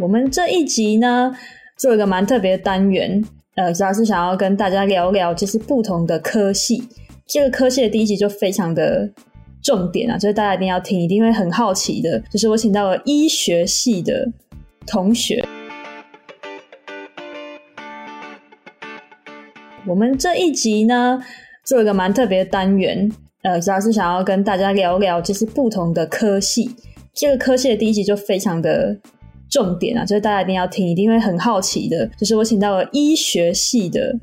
我们这一集呢，做一个蛮特别的单元，呃，主要是想要跟大家聊聊，就是不同的科系。这个科系的第一集就非常的重点啊，就是大家一定要听，一定会很好奇的。就是我请到了医学系的同学。我们这一集呢，做一个蛮特别的单元，呃，主要是想要跟大家聊聊，就是不同的科系。这个科系的第一集就非常的重点啊，就是大家一定要听，一定会很好奇的。就是我请到了医学系的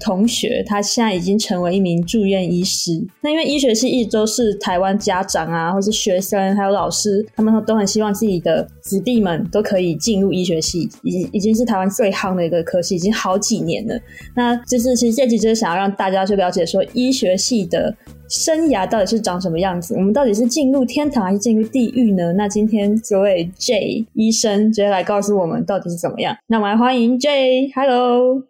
同学，他现在已经成为一名住院医师。那因为医学系一直都是台湾家长啊，或是学生还有老师，他们都很希望自己的子弟们都可以进入医学系，已经已经是台湾最夯的一个科系，已经好几年了。那就是其实这集就是想要让大家去了解说医学系的。生涯到底是长什么样子？我们到底是进入天堂还是进入地狱呢？那今天这位 J 医生直接来告诉我们到底是怎么样。那我们来欢迎 J，Hello，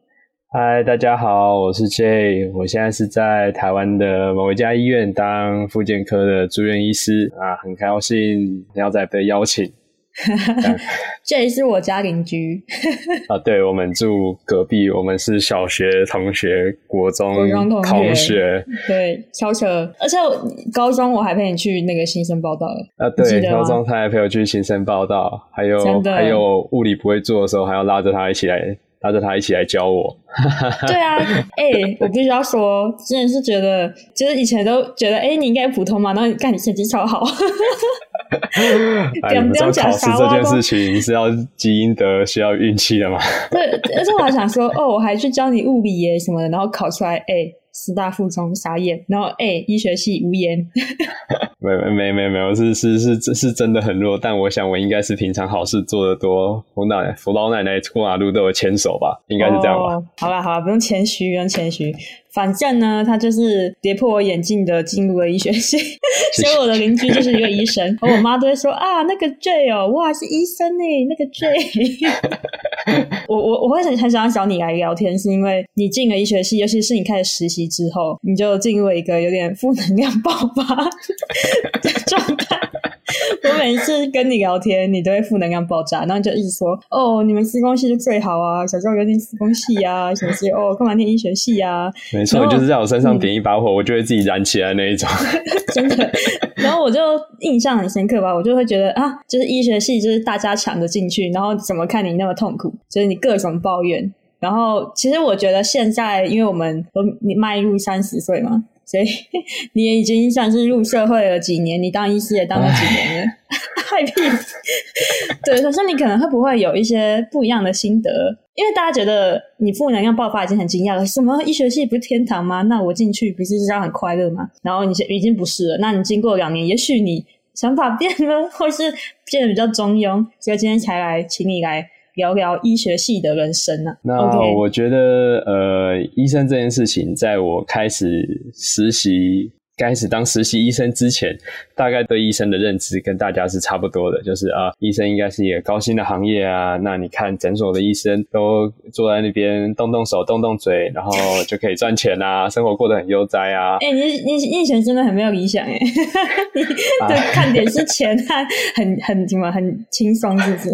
嗨，大家好，我是 J，我现在是在台湾的某一家医院当复健科的住院医师。啊，很高兴要再被邀请。这也是我家邻居。啊，对，我们住隔壁，我们是小学同学，国中同学，对，超扯。而且高中我还陪你去那个新生报到啊，对，高中他还陪我去新生报道，还有还有物理不会做的时候，还要拉着他一起来，拉着他一起来教我。对啊，哎、欸，我必须要说，真的是觉得，就是以前都觉得，哎、欸，你应该普通嘛，然后你看你成绩超好。哎，你知道考试这件事情是要积阴德，需要运气的吗？对，而且我还想说，哦，我还去教你物理耶什么的，然后考出来，哎、欸，师大附中傻眼，然后哎、欸，医学系无言。没没没没有，是是是是是真的很弱，但我想我应该是平常好事做得多，扶奶扶老奶奶过马路都有牵手吧，应该是这样吧？哦、好了好了，不用谦虚，不用谦虚。反正呢，他就是跌破我眼镜的进入了医学系，所以我的邻居就是一个医生，而我妈都会说啊，那个 J 哦，哇，是医生诶，那个 J。我我我会很很想要找你来聊天，是因为你进了医学系，尤其是你开始实习之后，你就进入了一个有点负能量爆发 的状态。我每一次跟你聊天，你都会负能量爆炸，然后你就一直说哦，你们施工系就最好啊，小时候有点施工系啊，什么系哦，干嘛念医学系啊？没错，就是在我身上点一把火，嗯、我就会自己燃起来那一种。真的，然后我就印象很深刻吧，我就会觉得啊，就是医学系就是大家抢着进去，然后怎么看你那么痛苦，就是你各种抱怨。然后其实我觉得现在，因为我们都你迈入三十岁嘛。所以 你也已经算是入社会了几年，你当医师也当了几年了，害屁！对，可是你可能会不会有一些不一样的心得？因为大家觉得你负能量爆发已经很惊讶了，什么医学系不是天堂吗？那我进去不是这样很快乐吗？然后你已经不是了，那你经过两年，也许你想法变了，或是变得比较中庸，所以今天才来请你来。聊聊医学系的人生啊。那我觉得.呃，医生这件事情，在我开始实习、开始当实习医生之前，大概对医生的认知跟大家是差不多的，就是啊，医生应该是一个高薪的行业啊。那你看诊所的医生都坐在那边动动手、动动嘴，然后就可以赚钱啊，生活过得很悠哉啊。哎、欸，你你你以前真的很没有理想哎，你的看点是钱，很很什么很轻松，是不是？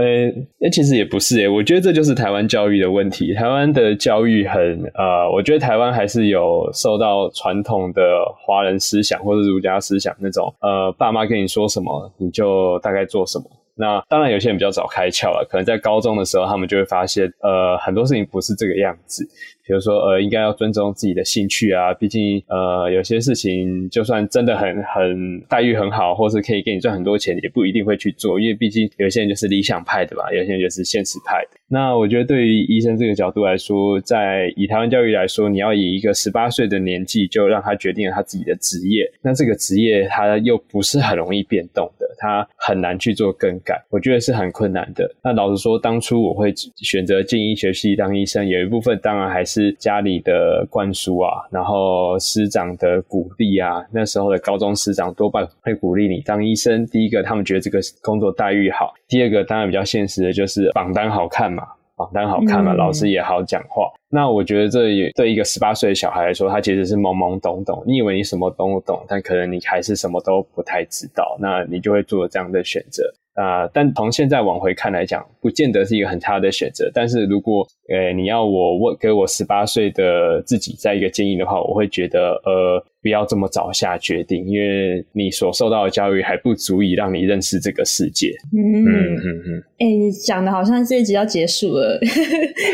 呃，那其实也不是诶，我觉得这就是台湾教育的问题。台湾的教育很呃，我觉得台湾还是有受到传统的华人思想或者儒家思想那种，呃，爸妈跟你说什么你就大概做什么。那当然有些人比较早开窍了，可能在高中的时候他们就会发现，呃，很多事情不是这个样子。比如说，呃，应该要尊重自己的兴趣啊。毕竟，呃，有些事情就算真的很很待遇很好，或是可以给你赚很多钱，也不一定会去做。因为毕竟有些人就是理想派的吧，有些人就是现实派的。那我觉得，对于医生这个角度来说，在以台湾教育来说，你要以一个十八岁的年纪就让他决定了他自己的职业，那这个职业他又不是很容易变动的，他很难去做更改，我觉得是很困难的。那老实说，当初我会选择进医学系当医生，有一部分当然还是。家里的灌输啊，然后师长的鼓励啊，那时候的高中师长多半会鼓励你当医生。第一个，他们觉得这个工作待遇好；第二个，当然比较现实的就是榜单好看嘛，榜单好看嘛，嗯、老师也好讲话。那我觉得这也对一个十八岁的小孩来说，他其实是懵懵懂懂。你以为你什么都懂，但可能你还是什么都不太知道。那你就会做这样的选择。啊、但从现在往回看来讲，不见得是一个很差的选择。但是如果呃你要我问给我十八岁的自己再一个建议的话，我会觉得呃。不要这么早下决定，因为你所受到的教育还不足以让你认识这个世界。嗯嗯嗯。哎、欸，你讲的好像这一集要结束了，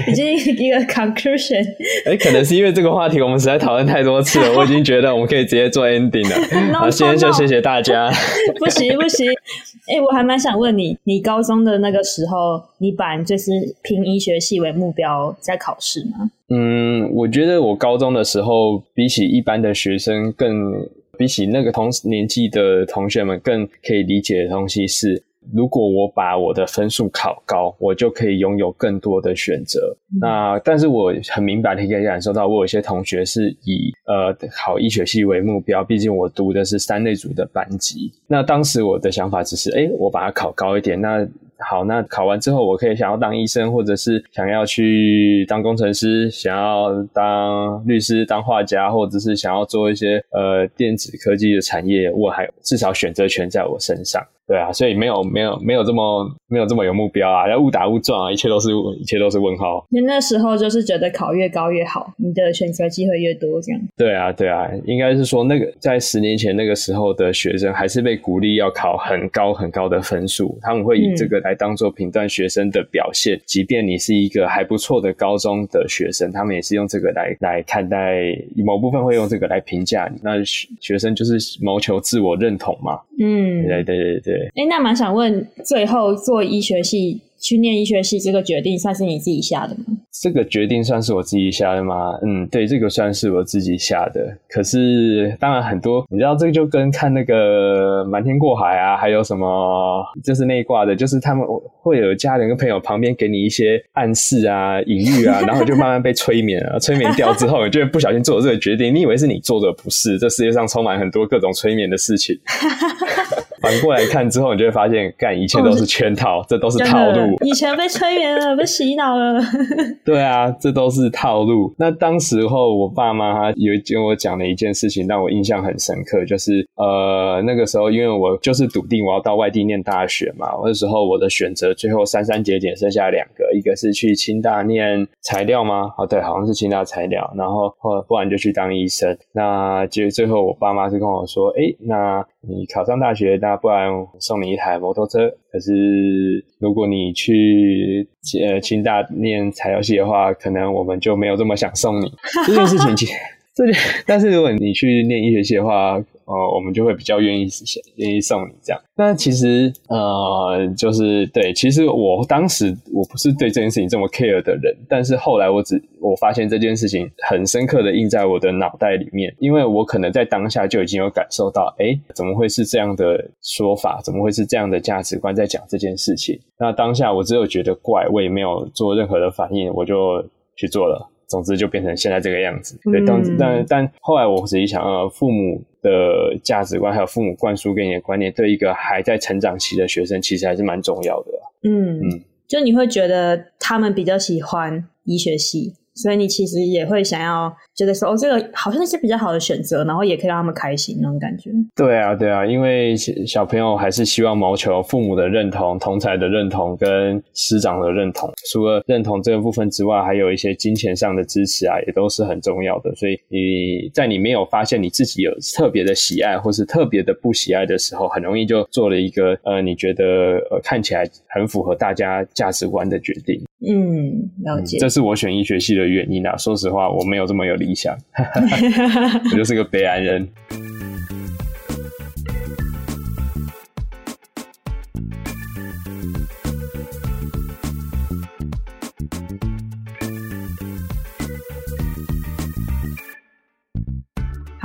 已经一个 conclusion。哎、欸，可能是因为这个话题我们实在讨论太多次了，我已经觉得我们可以直接做 ending 了。好，今天就谢谢大家。不行不行，哎、欸，我还蛮想问你，你高中的那个时候，你本来就是拼医学系为目标在考试吗？嗯，我觉得我高中的时候，比起一般的学生更，比起那个同年纪的同学们更可以理解的东西是，如果我把我的分数考高，我就可以拥有更多的选择。嗯、那但是我很明白的可以感受到，我有些同学是以呃考医学系为目标，毕竟我读的是三类组的班级。那当时我的想法只是，哎，我把它考高一点，那。好，那考完之后，我可以想要当医生，或者是想要去当工程师，想要当律师、当画家，或者是想要做一些呃电子科技的产业，我还至少选择权在我身上。对啊，所以没有没有没有这么没有这么有目标啊，要误打误撞啊，一切都是一切都是问号。你那时候就是觉得考越高越好，你的选择机会越多，这样。对啊，对啊，应该是说那个在十年前那个时候的学生，还是被鼓励要考很高很高的分数，他们会以这个来当做评断学生的表现。嗯、即便你是一个还不错的高中的学生，他们也是用这个来来看待，某部分会用这个来评价你。那学生就是谋求自我认同嘛。嗯，对对对对。哎、欸，那蛮想问，最后做医学系去念医学系这个决定，算是你自己下的吗？这个决定算是我自己下的吗？嗯，对，这个算是我自己下的。可是，当然很多，你知道，这个就跟看那个《瞒天过海》啊，还有什么，就是内挂的，就是他们会有家人跟朋友旁边给你一些暗示啊、隐喻啊，然后就慢慢被催眠啊，催眠掉之后，你就会不小心做了这个决定。你以为是你做的，不是？这世界上充满很多各种催眠的事情。反过来看之后，你就会发现，干一切都是圈套，这都是套路。以前被催眠了，被洗脑了。对啊，这都是套路。那当时候，我爸妈他有跟我讲了一件事情，让我印象很深刻，就是呃，那个时候因为我就是笃定我要到外地念大学嘛，那时候我的选择最后三三节俭剩下两个，一个是去清大念材料吗？哦，对，好像是清大材料，然后或不然就去当医生。那结果最后我爸妈是跟我说，哎，那你考上大学，那不然送你一台摩托车。可是如果你去呃清大念材料系的话，可能我们就没有这么想送你这件事情。其实这 但是如果你去念医学系的话。呃，我们就会比较愿意愿意送你这样。那其实呃，就是对，其实我当时我不是对这件事情这么 care 的人，但是后来我只我发现这件事情很深刻的印在我的脑袋里面，因为我可能在当下就已经有感受到，诶，怎么会是这样的说法？怎么会是这样的价值观在讲这件事情？那当下我只有觉得怪，我也没有做任何的反应，我就去做了。总之就变成现在这个样子。对，但但但后来我仔细想，呃，父母的价值观还有父母灌输给你的观念，对一个还在成长期的学生，其实还是蛮重要的。嗯嗯，就你会觉得他们比较喜欢医学系。所以你其实也会想要觉得说，哦，这个好像是比较好的选择，然后也可以让他们开心那种感觉。对啊，对啊，因为小朋友还是希望谋求父母的认同、同才的认同跟师长的认同。除了认同这个部分之外，还有一些金钱上的支持啊，也都是很重要的。所以你在你没有发现你自己有特别的喜爱或是特别的不喜爱的时候，很容易就做了一个呃，你觉得呃看起来很符合大家价值观的决定。嗯，了解。嗯，这是我选医学系的原因啊。说实话，我没有这么有理想，我就是个北安人。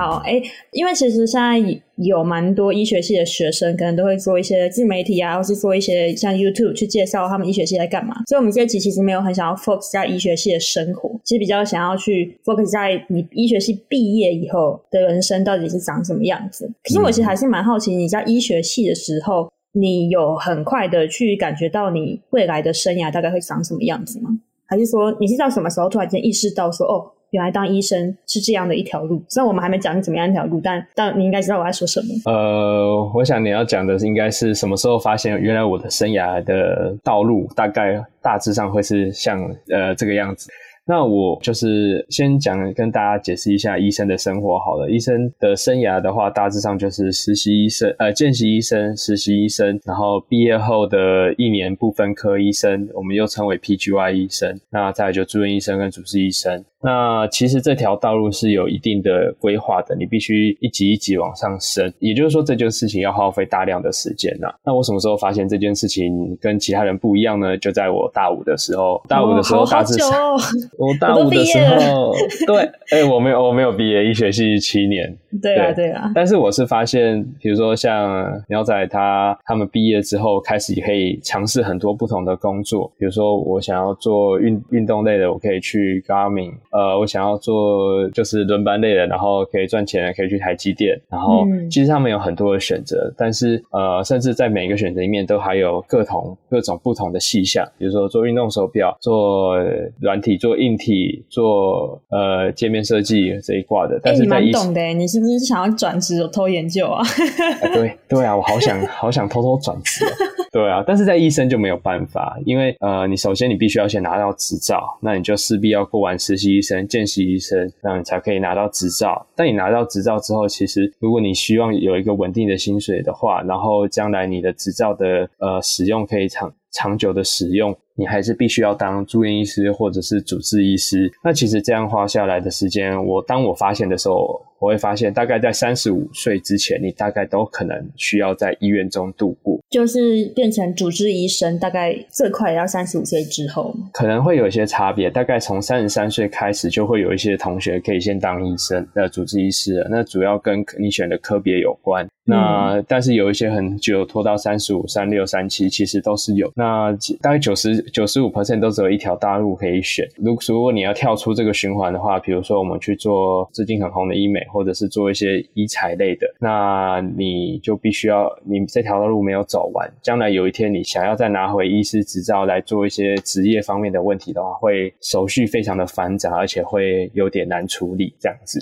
好，哎，因为其实现在有蛮多医学系的学生，可能都会做一些自媒体啊，或是做一些像 YouTube 去介绍他们医学系在干嘛。所以，我们这一集其实没有很想要 focus 在医学系的生活，其实比较想要去 focus 在你医学系毕业以后的人生到底是长什么样子。可是，我其实还是蛮好奇，你在医学系的时候，你有很快的去感觉到你未来的生涯大概会长什么样子吗？还是说，你是到什么时候突然间意识到说，哦？原来当医生是这样的一条路。虽然我们还没讲怎么样一条路，但但你应该知道我在说什么。呃，我想你要讲的应该是什么时候发现原来我的生涯的道路大概大致上会是像呃这个样子。那我就是先讲跟大家解释一下医生的生活好了。医生的生涯的话，大致上就是实习医生、呃见习医生、实习医生，然后毕业后的一年部分科医生，我们又称为 PGY 医生。那再来就住院医生跟主治医生。那其实这条道路是有一定的规划的，你必须一级一级往上升。也就是说，这件事情要耗费大量的时间呐。那我什么时候发现这件事情跟其他人不一样呢？就在我大五的时候，大五的时候大致上。哦 我大五的时候，对，哎、欸，我没有，我没有毕业，医学系七年。对啊，对啊。但是我是发现，比如说像鸟仔他他们毕业之后，开始可以尝试很多不同的工作。比如说，我想要做运运动类的，我可以去 Garmin。呃，我想要做就是轮班类的，然后可以赚钱，可以去台积电。然后其实他们有很多的选择，嗯、但是呃，甚至在每个选择里面都还有各同各种不同的细项。比如说做运动手表，做软体，做硬体，做呃界面设计这一挂的。但是在你蛮懂的，你是不是想要转职偷研究啊？啊对对啊，我好想好想偷偷转职。对啊，但是在医生就没有办法，因为呃，你首先你必须要先拿到执照，那你就势必要过完实习医生、见习医生，那你才可以拿到执照。但你拿到执照之后，其实如果你希望有一个稳定的薪水的话，然后将来你的执照的呃使用可以长长久的使用，你还是必须要当住院医师或者是主治医师。那其实这样花下来的时间，我当我发现的时候。我会发现，大概在三十五岁之前，你大概都可能需要在医院中度过。就是变成主治医生，大概最快也要三十五岁之后，可能会有一些差别。大概从三十三岁开始，就会有一些同学可以先当医生，呃，主治医师了。那主要跟你选的科别有关。那、嗯、但是有一些很久拖到三十五、三六、三七，其实都是有。那大概九十九十五 percent 都只有一条大路可以选。如如果你要跳出这个循环的话，比如说我们去做最近很红的医美。或者是做一些医材类的，那你就必须要，你这条路没有走完，将来有一天你想要再拿回医师执照来做一些职业方面的问题的话，会手续非常的繁杂，而且会有点难处理这样子。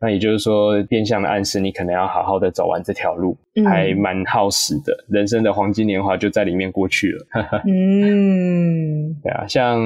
那也就是说，变相的暗示你可能要好好的走完这条路，还蛮耗时的，人生的黄金年华就在里面过去了。嗯，对啊，像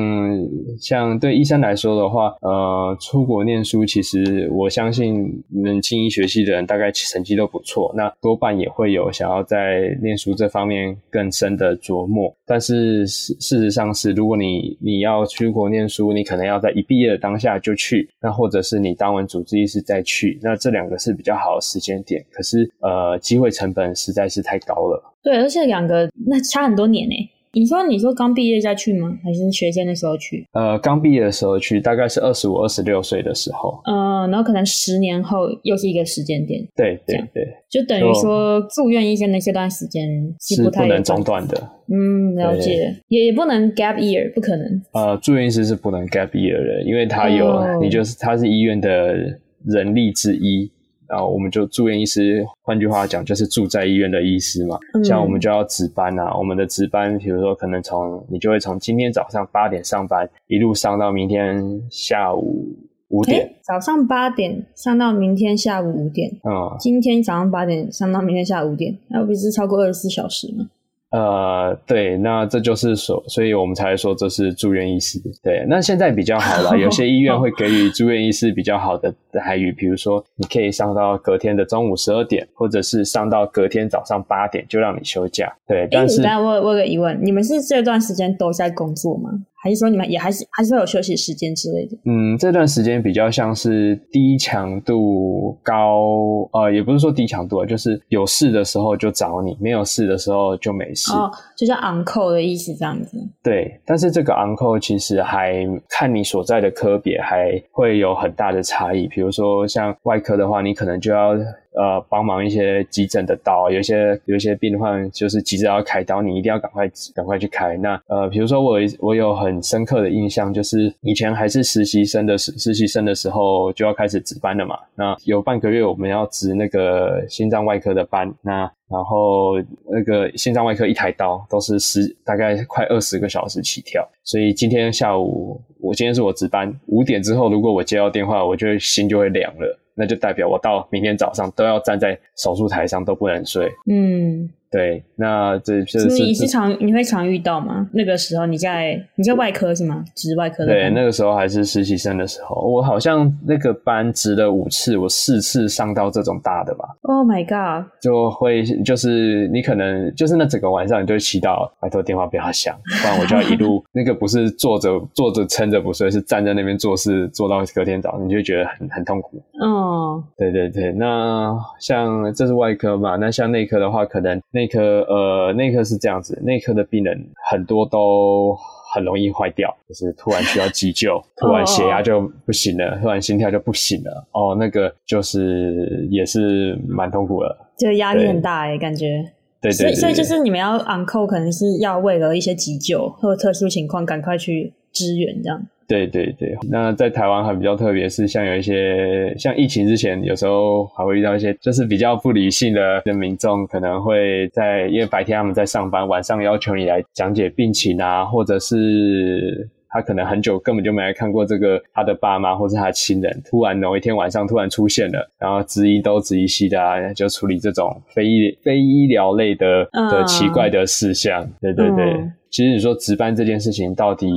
像对医生来说的话，呃，出国念书，其实我相信你们进医学系的人大概成绩都不错，那多半也会有想要在念书这方面更深的琢磨。但是事事实上是，如果你你要出国念书，你可能要在一毕业的当下就去，那或者是你当完主治医师再。去，那这两个是比较好的时间点，可是呃，机会成本实在是太高了。对，而且两个那差很多年呢。你说你说刚毕业再去吗？还是学生的时候去？呃，刚毕业的时候去，大概是二十五、二十六岁的时候。嗯、呃，然后可能十年后又是一个时间点。对对对，就等于说住院医生的这段时间是不能中断的。嗯，了解，也也不能 gap year，不可能。呃，住院医师是不能 gap year 的，因为他有、哦、你就是他是医院的。人力之一，然后我们就住院医师，换句话讲就是住在医院的医师嘛。嗯、像我们就要值班啊，我们的值班，比如说可能从你就会从今天早上八点上班，一路上到明天下午五点。早上八点上到明天下午五点。嗯，今天早上八点上到明天下午五点，那不是超过二十四小时吗？呃，对，那这就是所，所以我们才说这是住院医师。对，那现在比较好了，有些医院会给予 住院医师比较好的待遇，比如说你可以上到隔天的中午十二点，或者是上到隔天早上八点就让你休假。对，但是，我我有个疑问，你们是这段时间都在工作吗？还是说你们也还是还是会有休息时间之类的？嗯，这段时间比较像是低强度高，呃，也不是说低强度啊，就是有事的时候就找你，没有事的时候就没事。哦，就像 on call 的意思这样子。对，但是这个 on call 其实还看你所在的科别，还会有很大的差异。比如说像外科的话，你可能就要呃帮忙一些急诊的刀，有一些有一些病患就是急着要开刀，你一定要赶快赶快去开。那呃，比如说我我有很深刻的印象，就是以前还是实习生的时实习生的时候就要开始值班了嘛。那有半个月我们要值那个心脏外科的班，那。然后那个心脏外科一台刀都是十大概快二十个小时起跳，所以今天下午我今天是我值班，五点之后如果我接到电话，我就心就会凉了，那就代表我到明天早上都要站在手术台上都不能睡。嗯。对，那这就是你是常你会常遇到吗？那个时候你在你在外科是吗？值外科的。对，那个时候还是实习生的时候，我好像那个班值了五次，我四次上到这种大的吧。Oh my god！就会就是你可能就是那整个晚上你就会祈祷，拜托电话不要响，不然我就要一路那个不是坐着坐着撑着不睡，是站在那边做事做到隔天早上，你就会觉得很很痛苦。哦，oh. 对对对，那像这是外科嘛，那像内科的话，可能内科呃，内科是这样子，内科的病人很多都很容易坏掉，就是突然需要急救，突然血压就不行了，突然心跳就不行了，哦，那个就是也是蛮痛苦的，就压力很大哎，感觉。对对对，对。所以所以就是你们要 on call，可能是要为了一些急救或特殊情况赶快去支援这样。对对对，那在台湾还比较特别，是像有一些像疫情之前，有时候还会遇到一些就是比较不理性的的民众，可能会在因为白天他们在上班，晚上要求你来讲解病情啊，或者是他可能很久根本就没来看过这个他的爸妈或是他的亲人，突然某一天晚上突然出现了，然后质疑都质疑西的啊，就处理这种非医非医疗类的的奇怪的事项，嗯、对对对。嗯其实你说值班这件事情到底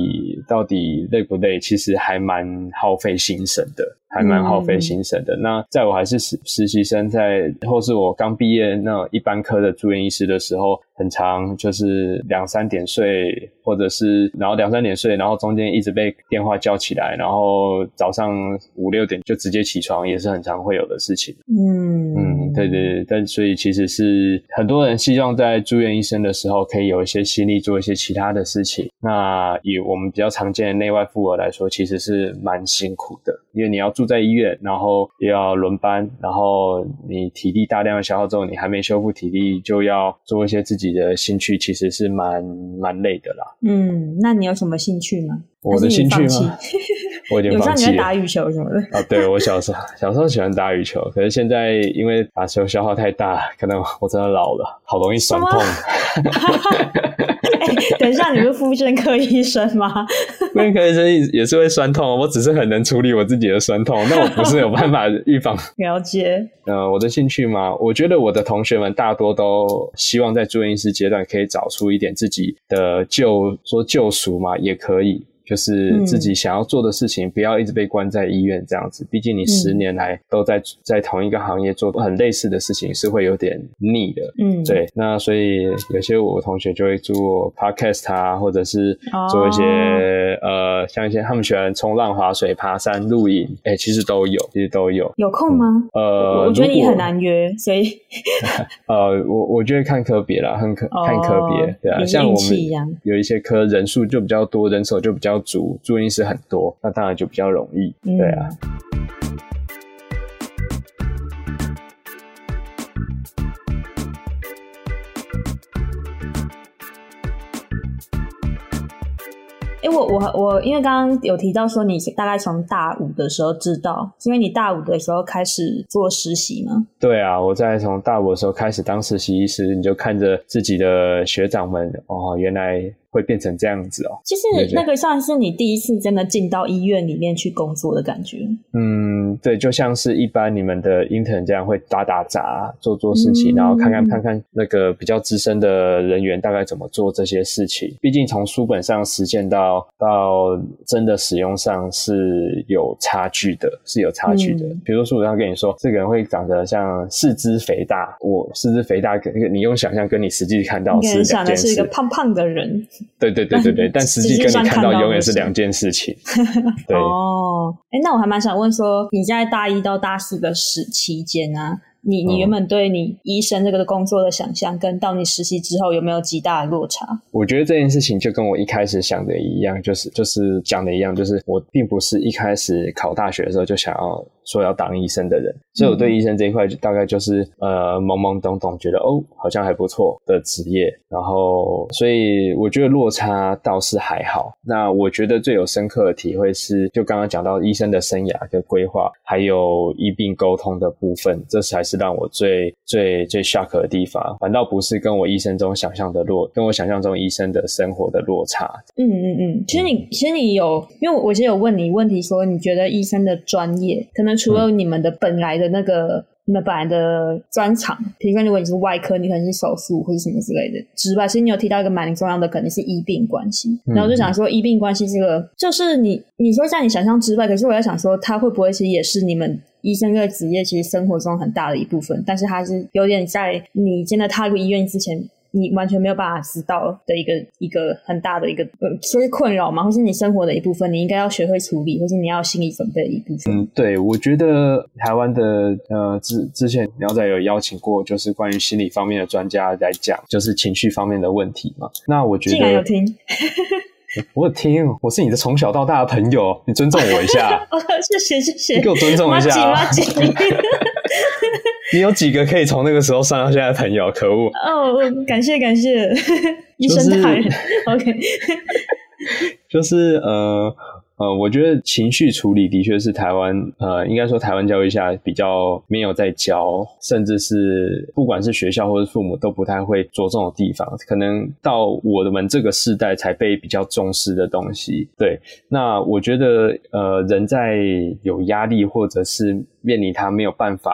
到底累不累？其实还蛮耗费心神的。还蛮耗费心神的。嗯、那在我还是实实习生在，在或是我刚毕业那一般科的住院医师的时候，很常就是两三点睡，或者是然后两三点睡，然后中间一直被电话叫起来，然后早上五六点就直接起床，也是很常会有的事情。嗯嗯，对对对。但所以其实是很多人希望在住院医生的时候，可以有一些心力做一些其他的事情。那以我们比较常见的内外妇儿来说，其实是蛮辛苦的，因为你要住。在医院，然后又要轮班，然后你体力大量的消耗之后，你还没修复体力，就要做一些自己的兴趣，其实是蛮蛮累的啦。嗯，那你有什么兴趣吗？我的兴趣吗？我有点放弃了。打羽球什么的？啊，对，我小时候小时候喜欢打羽球，可是现在因为打球消耗太大，可能我真的老了，好容易酸痛。等一下，你是复健科医生吗？复健科医生也是会酸痛，我只是很能处理我自己的酸痛，那我不是有办法预防。了解。呃，我的兴趣嘛，我觉得我的同学们大多都希望在住院医师阶段可以找出一点自己的救，说救赎嘛，也可以。就是自己想要做的事情，嗯、不要一直被关在医院这样子。毕竟你十年来都在在同一个行业做很类似的事情，是会有点腻的。嗯，对。那所以有些我同学就会做 podcast 啊，或者是做一些、哦、呃，像一些他们喜欢冲浪、滑水、爬山、露营，哎、欸，其实都有，其实都有。有空吗？嗯、呃，我觉得你很难约，所以 呃，我我觉得看科别啦，很可、哦、看科别，对啊，像我们有一些科人数就比较多，人手就比较。主住院医师很多，那当然就比较容易，嗯、对啊。因为我我我，因为刚刚有提到说你大概从大五的时候知道，是因为你大五的时候开始做实习吗？对啊，我在从大五的时候开始当实习医师，你就看着自己的学长们，哦，原来。会变成这样子哦。其实那个算是你第一次真的进到医院里面去工作的感觉。嗯，对，就像是一般你们的 intern 这样会打打杂、做做事情，嗯、然后看看看看那个比较资深的人员大概怎么做这些事情。毕竟从书本上实践到到真的使用上是有差距的，是有差距的。嗯、比如说书本上跟你说，这个人会长得像四肢肥大，我四肢肥大，跟你用想象跟你实际看到是两件事。想的是一个胖胖的人。对对对对对，但实际跟你看到永远是两件事情。对哦，哎，那我还蛮想问说，你在大一到大四的时期间啊，你你原本对你医生这个工作的想象，跟到你实习之后有没有极大的落差？我觉得这件事情就跟我一开始想的一样，就是就是讲的一样，就是我并不是一开始考大学的时候就想要。说要当医生的人，所以我对医生这一块就大概就是呃懵懵懂懂，觉得哦好像还不错的职业，然后所以我觉得落差倒是还好。那我觉得最有深刻的体会是，就刚刚讲到医生的生涯的规划，还有医病沟通的部分，这才是让我最最最 shock 的地方，反倒不是跟我医生中想象的落，跟我想象中医生的生活的落差。嗯嗯嗯，其实你其实你有，因为我其实有问你问题，说你觉得医生的专业可能除了你们的本来的那个，嗯、你们本来的专长，比如说如果你是外科，你可能是手术或者什么之类的之外，其实你有提到一个蛮重要的，可能是医病关系。然后我就想说，医病关系这个，就是你你说在你想象之外，可是我在想说，它会不会其实也是你们医生这个职业其实生活中很大的一部分，但是它是有点在你真的踏入医院之前。你完全没有办法知道的一个一个很大的一个呃，所以困扰嘛，或是你生活的一部分，你应该要学会处理，或是你要心理准备的一部分。嗯，对，我觉得台湾的呃之之前苗仔有邀请过，就是关于心理方面的专家来讲，就是情绪方面的问题嘛。那我觉得，竟然有听，我有听，我是你的从小到大的朋友，你尊重我一下。哦，谢谢谢谢，你给我尊重一下。你有几个可以从那个时候算到现在的朋友？可恶！哦，感谢感谢，医生大人。OK，就是呃 呃，我觉得情绪处理的确是台湾呃，应该说台湾教育下比较没有在教，甚至是不管是学校或是父母都不太会着重的地方，可能到我们这个世代才被比较重视的东西。对，那我觉得呃，人在有压力或者是面临他没有办法。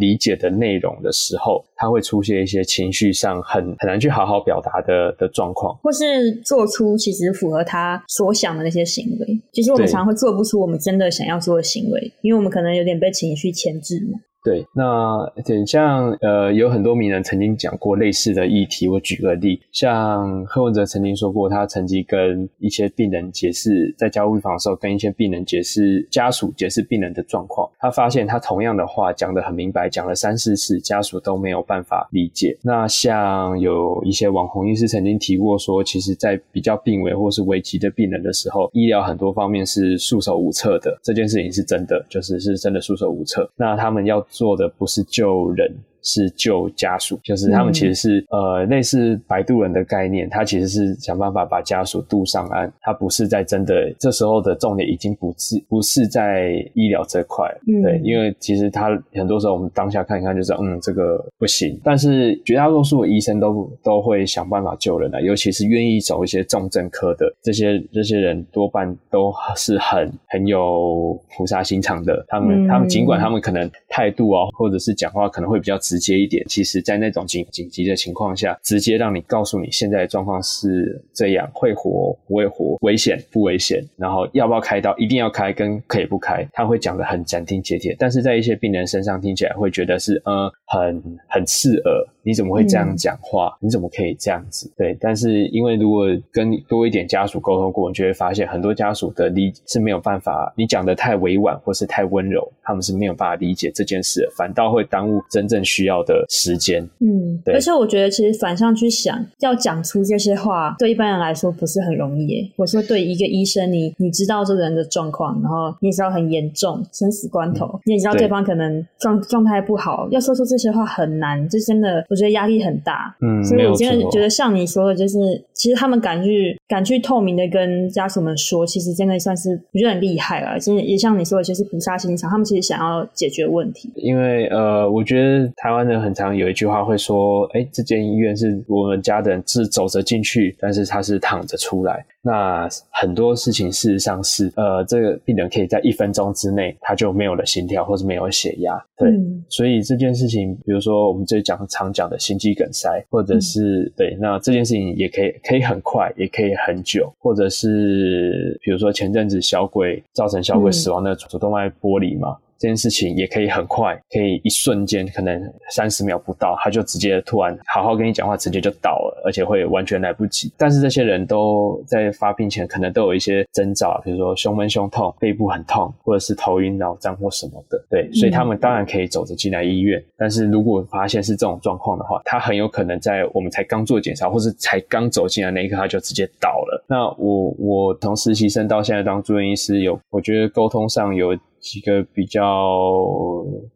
理解的内容的时候，他会出现一些情绪上很很难去好好表达的的状况，或是做出其实符合他所想的那些行为。其实我们常常会做不出我们真的想要做的行为，因为我们可能有点被情绪牵制嘛。对，那等像呃，有很多名人曾经讲过类似的议题。我举个例，像柯文哲曾经说过，他曾经跟一些病人解释，在加护病房的时候，跟一些病人解释家属解释病人的状况，他发现他同样的话讲得很明白，讲了三四次，家属都没有办法理解。那像有一些网红医师曾经提过说，其实，在比较病危或是危急的病人的时候，医疗很多方面是束手无策的。这件事情是真的，就是是真的束手无策。那他们要做的不是救人。是救家属，就是他们其实是、嗯、呃类似摆渡人的概念，他其实是想办法把家属渡上岸，他不是在真的这时候的重点已经不是不是在医疗这块，嗯，对，因为其实他很多时候我们当下看一看就是嗯这个不行，但是绝大多数的医生都都会想办法救人的，尤其是愿意走一些重症科的这些这些人多半都是很很有菩萨心肠的，他们、嗯、他们尽管他们可能态度啊或者是讲话可能会比较。直接一点，其实，在那种紧紧急的情况下，直接让你告诉你现在的状况是这样，会活不会活，危险不危险，然后要不要开刀，一定要开跟可以不开，他会讲的很斩钉截铁。但是在一些病人身上听起来会觉得是呃很很刺耳，你怎么会这样讲话？嗯、你怎么可以这样子？对，但是因为如果跟多一点家属沟通过，你就会发现很多家属的理是没有办法，你讲的太委婉或是太温柔，他们是没有办法理解这件事，反倒会耽误真正需。要的时间，嗯，对。而且我觉得，其实反向去想，要讲出这些话，对一般人来说不是很容易耶。我说，对一个医生，你你知道这个人的状况，然后你也知道很严重，生死关头，嗯、你也知道对方可能状状态不好，要说出这些话很难，就真的，我觉得压力很大。嗯，所以我真的觉得像你说的，就是其实他们敢去敢去透明的跟家属们说，其实真的算是我觉得很厉害了。其实也像你说的，就是菩萨心肠，他们其实想要解决问题。因为呃，我觉得。台湾人很常有一句话会说：“哎，这间医院是我们家的人是走着进去，但是他是躺着出来。”那很多事情事实上是，呃，这个病人可以在一分钟之内他就没有了心跳，或是没有血压。对，嗯、所以这件事情，比如说我们最讲常讲的心肌梗塞，或者是、嗯、对，那这件事情也可以可以很快，也可以很久，或者是比如说前阵子小鬼造成小鬼死亡的主动脉剥离嘛。嗯这件事情也可以很快，可以一瞬间，可能三十秒不到，他就直接突然好好跟你讲话，直接就倒了，而且会完全来不及。但是这些人都在发病前，可能都有一些征兆，比如说胸闷、胸痛、背部很痛，或者是头晕脑胀或什么的。对，所以他们当然可以走着进来医院。嗯、但是如果发现是这种状况的话，他很有可能在我们才刚做检查，或是才刚走进来那一刻，他就直接倒了。那我我从实习生到现在当住院医师有，有我觉得沟通上有。几个比较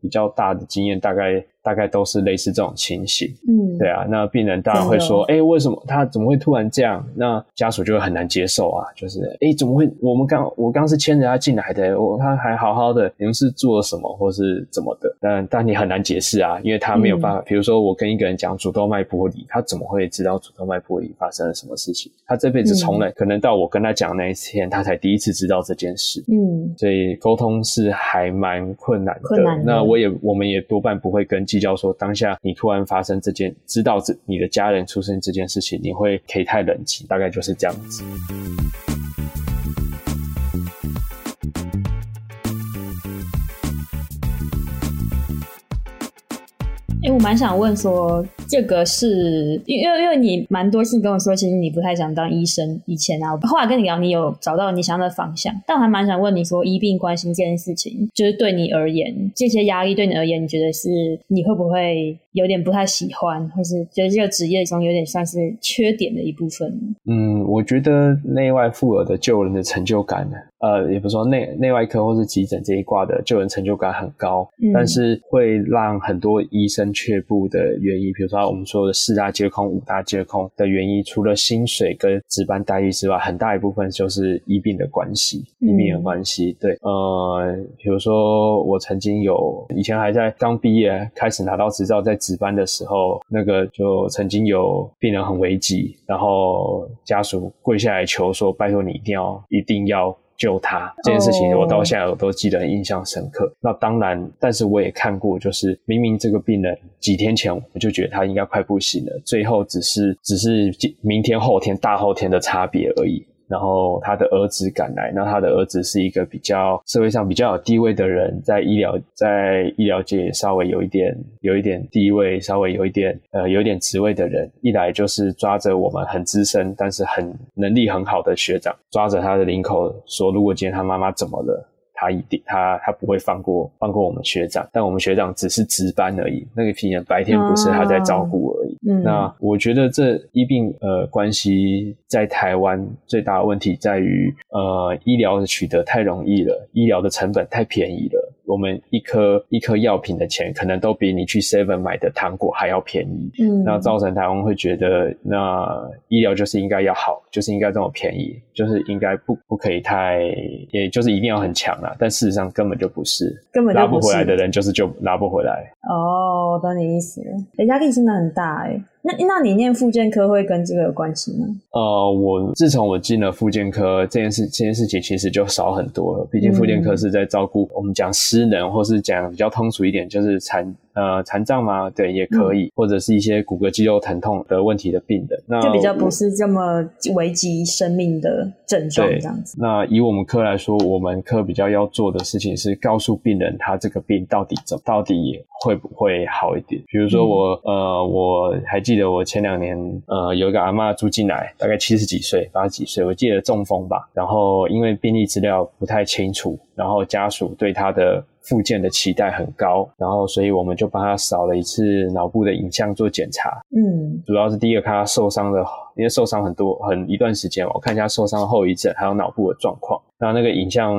比较大的经验，大概。大概都是类似这种情形，嗯，对啊，那病人当然会说，哎、欸，为什么他怎么会突然这样？那家属就会很难接受啊，就是，哎、欸，怎么会？我们刚我刚是牵着他进来的，我他还好好的，你们是做了什么，或是怎么的？但但你很难解释啊，因为他没有办法。比、嗯、如说，我跟一个人讲主动脉剥离，他怎么会知道主动脉剥离发生了什么事情？他这辈子从来、嗯、可能到我跟他讲那一天，他才第一次知道这件事。嗯，所以沟通是还蛮困难的。困难的。那我也我们也多半不会跟计较说当下。你突然发生这件，知道这你的家人出生这件事情，你会可以太冷静，大概就是这样子。哎、欸，我蛮想问说，这个是因为因为你蛮多次跟我说，其实你不太想当医生。以前啊，后来跟你聊，你有找到你想要的方向，但我还蛮想问你说，医病关心这件事情，就是对你而言，这些压力对你而言，你觉得是你会不会有点不太喜欢，或是觉得这个职业中有点算是缺点的一部分？嗯，我觉得内外妇儿的救人的成就感呢。呃，也不是说内内外科或是急诊这一挂的救人成就感很高，嗯，但是会让很多医生却步的原因，比如说我们说的四大皆空、五大皆空的原因，除了薪水跟值班待遇之外，很大一部分就是医病的关系，医病的关系。对，呃，比如说我曾经有以前还在刚毕业开始拿到执照在值班的时候，那个就曾经有病人很危急，然后家属跪下来求说：“拜托你一定要一定要。”救他这件事情，我到现在我都记得印象深刻。Oh. 那当然，但是我也看过，就是明明这个病人几天前我就觉得他应该快不行了，最后只是只是明天、后天、大后天的差别而已。然后他的儿子赶来，那他的儿子是一个比较社会上比较有地位的人，在医疗在医疗界稍微有一点有一点地位，稍微有一点呃有点职位的人，一来就是抓着我们很资深但是很能力很好的学长，抓着他的领口说，如果今天他妈妈怎么了，他一定他他不会放过放过我们学长，但我们学长只是值班而已，那个病人白天不是他在照顾而已。嗯，那我觉得这医病呃关系在台湾最大的问题在于呃医疗的取得太容易了，医疗的成本太便宜了。我们一颗一颗药品的钱，可能都比你去 Seven 买的糖果还要便宜。嗯，那造成台湾会觉得，那医疗就是应该要好，就是应该这么便宜，就是应该不不可以太，也就是一定要很强啦。但事实上根本就不是，根本就不，拉不回来的人就是就拉不回来。哦，懂你意思了。欸，压力真的很大哎。那那你念复健科会跟这个有关系吗？呃，我自从我进了复健科，这件事这件事情其实就少很多了。毕竟复健科是在照顾、嗯、我们讲失能，或是讲比较通俗一点，就是残。呃，残障嘛？对，也可以，嗯，或者是一些骨骼肌肉疼痛的问题的病人，那就比较不是这么危及生命的症状这样子。那以我们科来说，我们科比较要做的事情是告诉病人他这个病到底怎，到底会不会好一点。比如说我，嗯、呃，我还记得我前两年，呃，有一个阿嬷住进来，大概七十几岁，八十几岁，我记得中风吧。然后因为病历资料不太清楚，然后家属对他的。复健的期待很高，然后所以我们就帮他扫了一次脑部的影像做检查。嗯，主要是第一个看他受伤的，因为受伤很多很一段时间，我看一下受伤的后遗症，还有脑部的状况。那那个影像。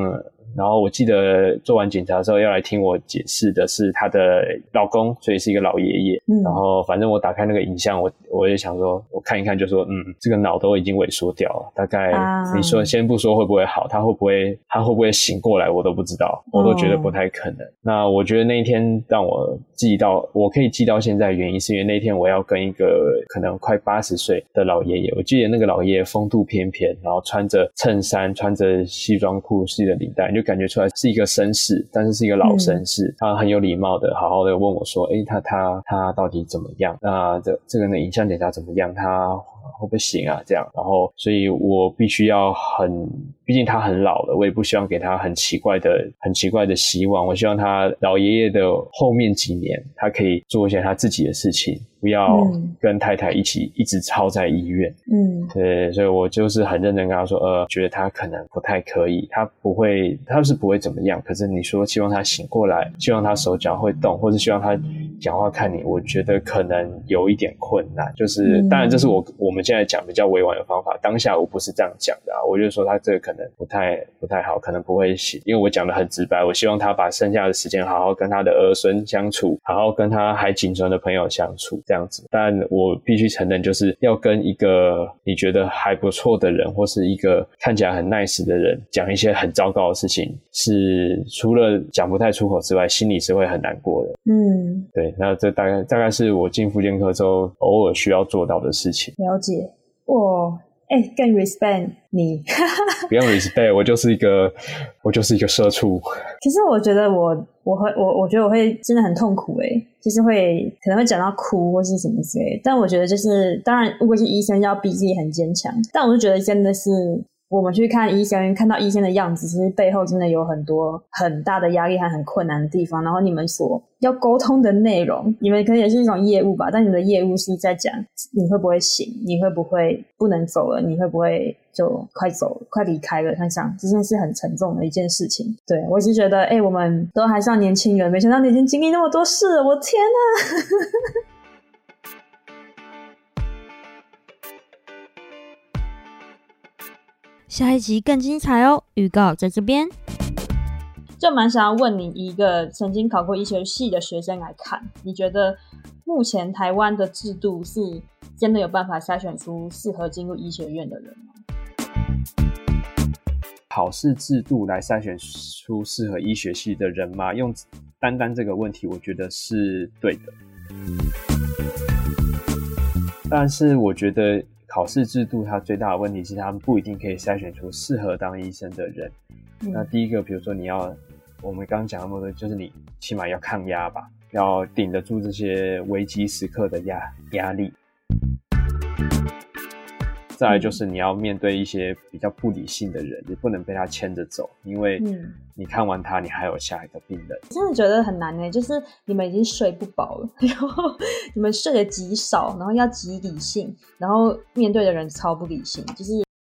然后我记得做完检查的时候要来听我解释的是她的老公，所以是一个老爷爷。嗯，然后反正我打开那个影像，我我也想说，我看一看就说，嗯，这个脑都已经萎缩掉了，大概你说先不说会不会好，他会不会他会不会醒过来，我都不知道，我都觉得不太可能。哦。那我觉得那一天让我记到，我可以记到现在，原因是因为那天我要跟一个可能快八十岁的老爷爷，我记得那个老爷爷风度翩翩，然后穿着衬衫，穿着西装裤，系着领带，就。感觉出来是一个绅士，但是是一个老绅士，嗯、他很有礼貌的，好好的问我说：“哎，他他他到底怎么样？那这这个呢影像检查怎么样？他会不会行啊？这样，然后，所以我必须要很，毕竟他很老了，我也不希望给他很奇怪的、很奇怪的希望。我希望他老爷爷的后面几年，他可以做一些他自己的事情。”不要跟太太一起一直操在医院。嗯，对，所以我就是很认真跟他说，呃，觉得他可能不太可以，他不会，他是不会怎么样。可是你说希望他醒过来，希望他手脚会动，或者希望他讲话看你，我觉得可能有一点困难。就是当然这是我我们现在讲比较委婉的方法，当下我不是这样讲的啊，我就说他这个可能不太不太好，可能不会行，因为我讲的很直白，我希望他把剩下的时间好好跟他的儿孙相处，好好跟他还仅存的朋友相处，这样子。但我必须承认，就是要跟一个你觉得还不错的人，或是一个看起来很 nice 的人，讲一些很糟糕的事情，是除了讲不太出口之外，心里是会很难过的。嗯，对。那这大概大概是我进复健科之后偶尔需要做到的事情。了解。哇。哎、欸，更 respect 你，不用 respect，我就是一个，我就是一个社畜。其实我觉得我，我会，我我觉得我会真的很痛苦，哎，就是会可能会讲到哭或是什么之类。但我觉得就是，当然，如果是医生要逼自己很坚强，但我就觉得真的是。我们去看医生，看到医生的样子，其实背后真的有很多很大的压力和很困难的地方。然后你们所要沟通的内容，你们可能也是一种业务吧，但你们的业务是在讲你会不会醒，你会不会不能走了，你会不会就快走、快离开了？他想，这件事很沉重的一件事情。对，我是觉得，哎、我们都还算年轻人，没想到你已经经历那么多事了，我天哪！下一集更精彩哦！预告在这边，就蛮想要问你一个曾经考过医学系的学生来看，你觉得目前台湾的制度是真的有办法筛选出适合进入医学院的人吗？考试制度来筛选出适合医学系的人吗？用单单这个问题，我觉得是对的。但是我觉得。考试制度它最大的问题是，他们不一定可以筛选出适合当医生的人。嗯、那第一个，比如说你要，我们刚刚讲那么多，就是你起码要抗压吧，要顶得住这些危机时刻的压压力。再来就是你要面对一些比较不理性的人，你不能被他牵着走，因为你看完他，你还有下一个病人。真的觉得很难呢，就是你们已经睡不饱了，然后你们睡得极少，然后要极理性，然后面对的人超不理性，就是。